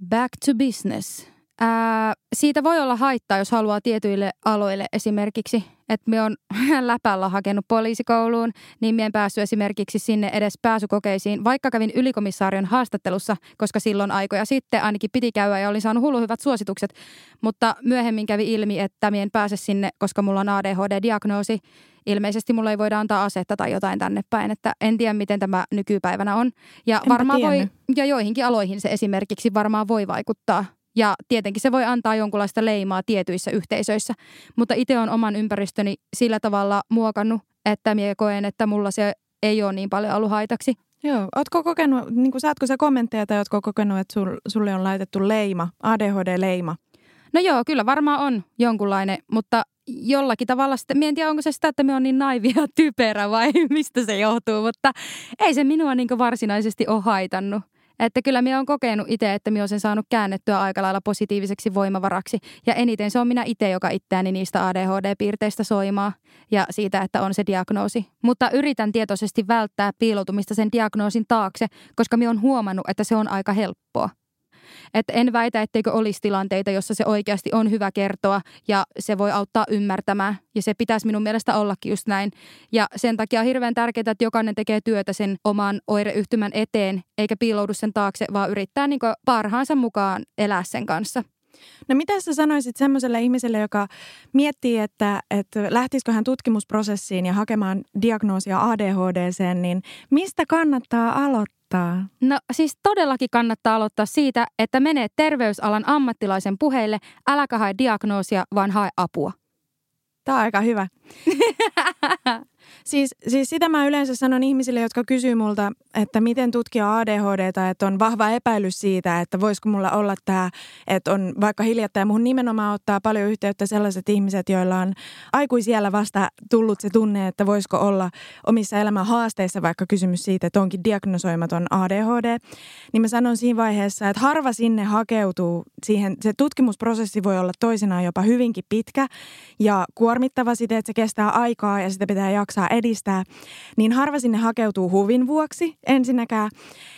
Back to business. Ää, siitä voi olla haittaa, jos haluaa tietyille aloille esimerkiksi – että me on läpällä hakenut poliisikouluun, niin me en päässyt esimerkiksi sinne edes pääsykokeisiin, vaikka kävin ylikomissaarion haastattelussa, koska silloin aikoja sitten ainakin piti käydä ja olin saanut hullu hyvät suositukset. Mutta myöhemmin kävi ilmi, että me en pääse sinne, koska mulla on ADHD-diagnoosi. Ilmeisesti mulla ei voida antaa asetta tai jotain tänne päin, että en tiedä miten tämä nykypäivänä on. Ja Enpä varmaan tiennyt. voi, ja joihinkin aloihin se esimerkiksi varmaan voi vaikuttaa ja tietenkin se voi antaa jonkunlaista leimaa tietyissä yhteisöissä, mutta itse on oman ympäristöni sillä tavalla muokannut, että minä koen, että mulla se ei ole niin paljon ollut haitaksi. Joo, ootko kokenut, niin kuin, saatko sä kommentteja tai ootko kokenut, että sul, sulle on laitettu leima, ADHD-leima? No joo, kyllä varmaan on jonkunlainen, mutta jollakin tavalla sitten, en tiedä onko se sitä, että me on niin naivia ja typerä vai mistä se johtuu, mutta ei se minua niin varsinaisesti ole haitannut. Että kyllä minä olen kokenut itse, että minä olen sen saanut käännettyä aika lailla positiiviseksi voimavaraksi. Ja eniten se on minä itse, joka itseäni niistä ADHD-piirteistä soimaa ja siitä, että on se diagnoosi. Mutta yritän tietoisesti välttää piiloutumista sen diagnoosin taakse, koska minä olen huomannut, että se on aika helppoa. Että en väitä, etteikö olisi tilanteita, jossa se oikeasti on hyvä kertoa ja se voi auttaa ymmärtämään. Ja se pitäisi minun mielestä ollakin just näin. Ja sen takia on hirveän tärkeää, että jokainen tekee työtä sen oman oireyhtymän eteen, eikä piiloudu sen taakse, vaan yrittää niin parhaansa mukaan elää sen kanssa. No mitä sä sanoisit semmoiselle ihmiselle, joka miettii, että, että lähtisikö hän tutkimusprosessiin ja hakemaan diagnoosia ADHDseen, niin mistä kannattaa aloittaa? No siis todellakin kannattaa aloittaa siitä, että menee terveysalan ammattilaisen puheille, äläkä hae diagnoosia, vaan hae apua. Tämä on aika hyvä. Siis, siis sitä mä yleensä sanon ihmisille, jotka kysyy multa, että miten tutkia ADHDta, että on vahva epäilys siitä, että voisiko mulla olla tämä, että on vaikka hiljattain muhun nimenomaan ottaa paljon yhteyttä sellaiset ihmiset, joilla on aikuisiellä vasta tullut se tunne, että voisiko olla omissa elämän haasteissa vaikka kysymys siitä, että onkin diagnosoimaton ADHD, niin mä sanon siinä vaiheessa, että harva sinne hakeutuu. Siihen, se tutkimusprosessi voi olla toisinaan jopa hyvinkin pitkä ja kuormittava sitä, että se kestää aikaa ja sitä pitää jaksaa edistää, niin harva sinne hakeutuu huvin vuoksi ensinnäkään.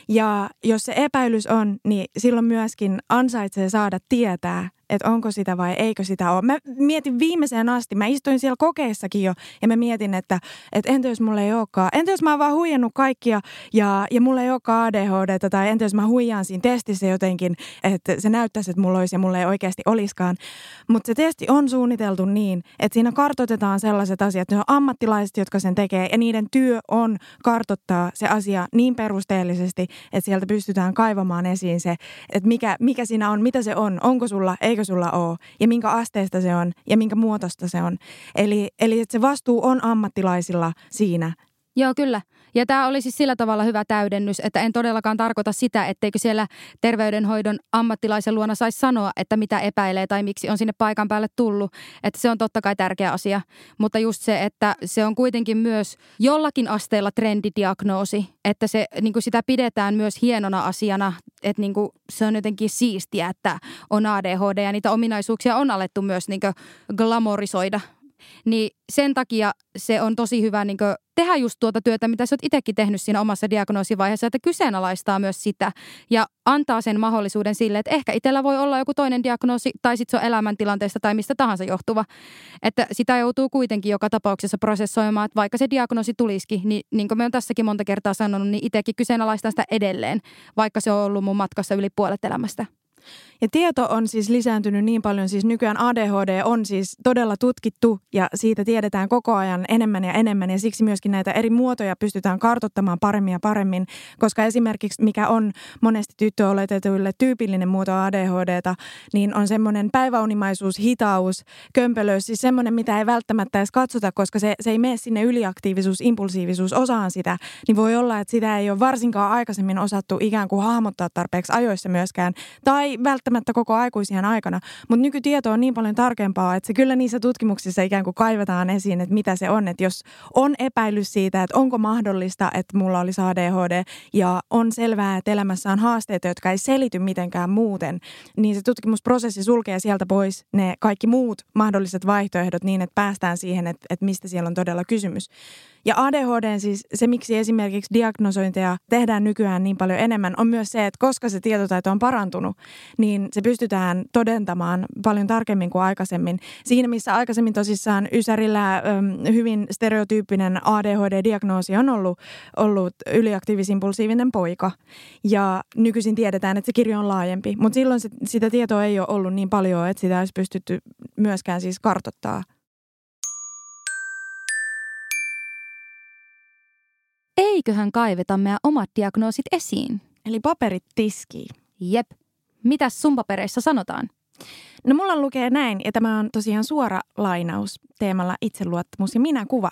Ja jos se epäilys on, niin silloin myöskin ansaitsee saada tietää, että onko sitä vai eikö sitä ole. Mä mietin viimeiseen asti, mä istuin siellä kokeessakin jo ja mä mietin, että, että entä jos mulla ei olekaan, entä jos mä oon vaan huijannut kaikkia ja, ja mulla ei olekaan ADHD tai entä jos mä huijaan siinä testissä jotenkin, että se näyttäisi, että mulla olisi ja mulla ei oikeasti olisikaan. Mutta se testi on suunniteltu niin, että siinä kartoitetaan sellaiset asiat, ne on ammattilaiset, jotka sen tekee ja niiden työ on kartottaa se asia niin perusteellisesti, että sieltä pystytään kaivamaan esiin se, että mikä, mikä siinä on, mitä se on, onko sulla, eikö sulla ole ja minkä asteesta se on ja minkä muotosta se on. Eli, eli että se vastuu on ammattilaisilla siinä. Joo, kyllä. Ja tämä oli siis sillä tavalla hyvä täydennys, että en todellakaan tarkoita sitä, etteikö siellä terveydenhoidon ammattilaisen luona saisi sanoa, että mitä epäilee tai miksi on sinne paikan päälle tullut. Että se on totta kai tärkeä asia. Mutta just se, että se on kuitenkin myös jollakin asteella trendidiagnoosi, että se, niin kuin sitä pidetään myös hienona asiana, että niin kuin se on jotenkin siistiä, että on ADHD ja niitä ominaisuuksia on alettu myös niin glamorisoida niin sen takia se on tosi hyvä niin tehdä just tuota työtä, mitä sä oot itsekin tehnyt siinä omassa diagnoosivaiheessa, että kyseenalaistaa myös sitä ja antaa sen mahdollisuuden sille, että ehkä itsellä voi olla joku toinen diagnoosi tai sitten se on elämäntilanteesta tai mistä tahansa johtuva. Että sitä joutuu kuitenkin joka tapauksessa prosessoimaan, että vaikka se diagnoosi tulisikin, niin niin kuin me on tässäkin monta kertaa sanonut, niin itsekin kyseenalaistan sitä edelleen, vaikka se on ollut mun matkassa yli puolet elämästä. Ja tieto on siis lisääntynyt niin paljon, siis nykyään ADHD on siis todella tutkittu ja siitä tiedetään koko ajan enemmän ja enemmän. Ja siksi myöskin näitä eri muotoja pystytään kartottamaan paremmin ja paremmin, koska esimerkiksi mikä on monesti tyttöoletetuille tyypillinen muoto ADHDta, niin on semmoinen päiväunimaisuus, hitaus, kömpelöys, siis semmoinen, mitä ei välttämättä edes katsota, koska se, se ei mene sinne yliaktiivisuus, impulsiivisuus osaan sitä, niin voi olla, että sitä ei ole varsinkaan aikaisemmin osattu ikään kuin hahmottaa tarpeeksi ajoissa myöskään, tai välttämättä koko aikuisien aikana, mutta nykytieto on niin paljon tarkempaa, että se kyllä niissä tutkimuksissa ikään kuin kaivetaan esiin, että mitä se on. Että jos on epäilys siitä, että onko mahdollista, että mulla olisi ADHD ja on selvää, että elämässä on haasteita, jotka ei selity mitenkään muuten, niin se tutkimusprosessi sulkee sieltä pois ne kaikki muut mahdolliset vaihtoehdot niin, että päästään siihen, että, että mistä siellä on todella kysymys. Ja ADHD siis se, miksi esimerkiksi diagnosointeja tehdään nykyään niin paljon enemmän, on myös se, että koska se tietotaito on parantunut, niin se pystytään todentamaan paljon tarkemmin kuin aikaisemmin. Siinä, missä aikaisemmin tosissaan Ysärillä hyvin stereotyyppinen ADHD-diagnoosi on ollut, ollut yliaktiivisimpulsiivinen poika. Ja nykyisin tiedetään, että se kirjo on laajempi, mutta silloin se, sitä tietoa ei ole ollut niin paljon, että sitä olisi pystytty myöskään siis kartottaa eiköhän kaiveta meidän omat diagnoosit esiin. Eli paperit tiskiin. Jep. Mitäs sun papereissa sanotaan? No mulla lukee näin, ja tämä on tosiaan suora lainaus teemalla itseluottamus ja minä kuva.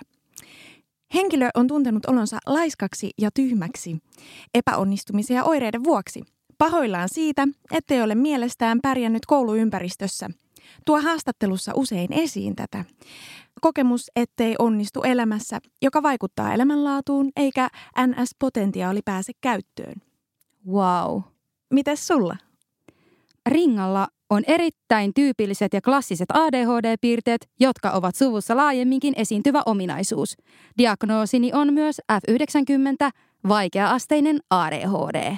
Henkilö on tuntenut olonsa laiskaksi ja tyhmäksi epäonnistumisia oireiden vuoksi. Pahoillaan siitä, ettei ole mielestään pärjännyt kouluympäristössä. Tuo haastattelussa usein esiin tätä kokemus, ettei onnistu elämässä, joka vaikuttaa elämänlaatuun eikä NS-potentiaali pääse käyttöön. Wow. Mites sulla? Ringalla on erittäin tyypilliset ja klassiset ADHD-piirteet, jotka ovat suvussa laajemminkin esiintyvä ominaisuus. Diagnoosini on myös F90, vaikea-asteinen ADHD.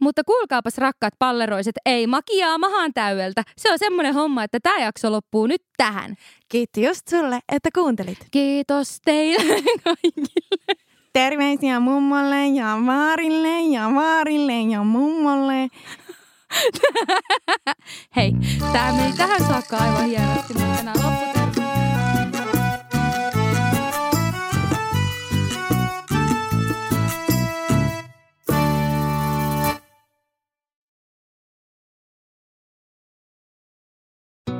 Mutta kuulkaapas rakkaat palleroiset, ei makiaa mahaan täydeltä. Se on semmonen homma, että tämä jakso loppuu nyt tähän. Kiitti just sulle, että kuuntelit. Kiitos teille kaikille. Terveisiä mummolle ja vaarille ja vaarille ja mummolle. Hei, tämä meni tähän saakka aivan hienosti, mutta lopputerveet.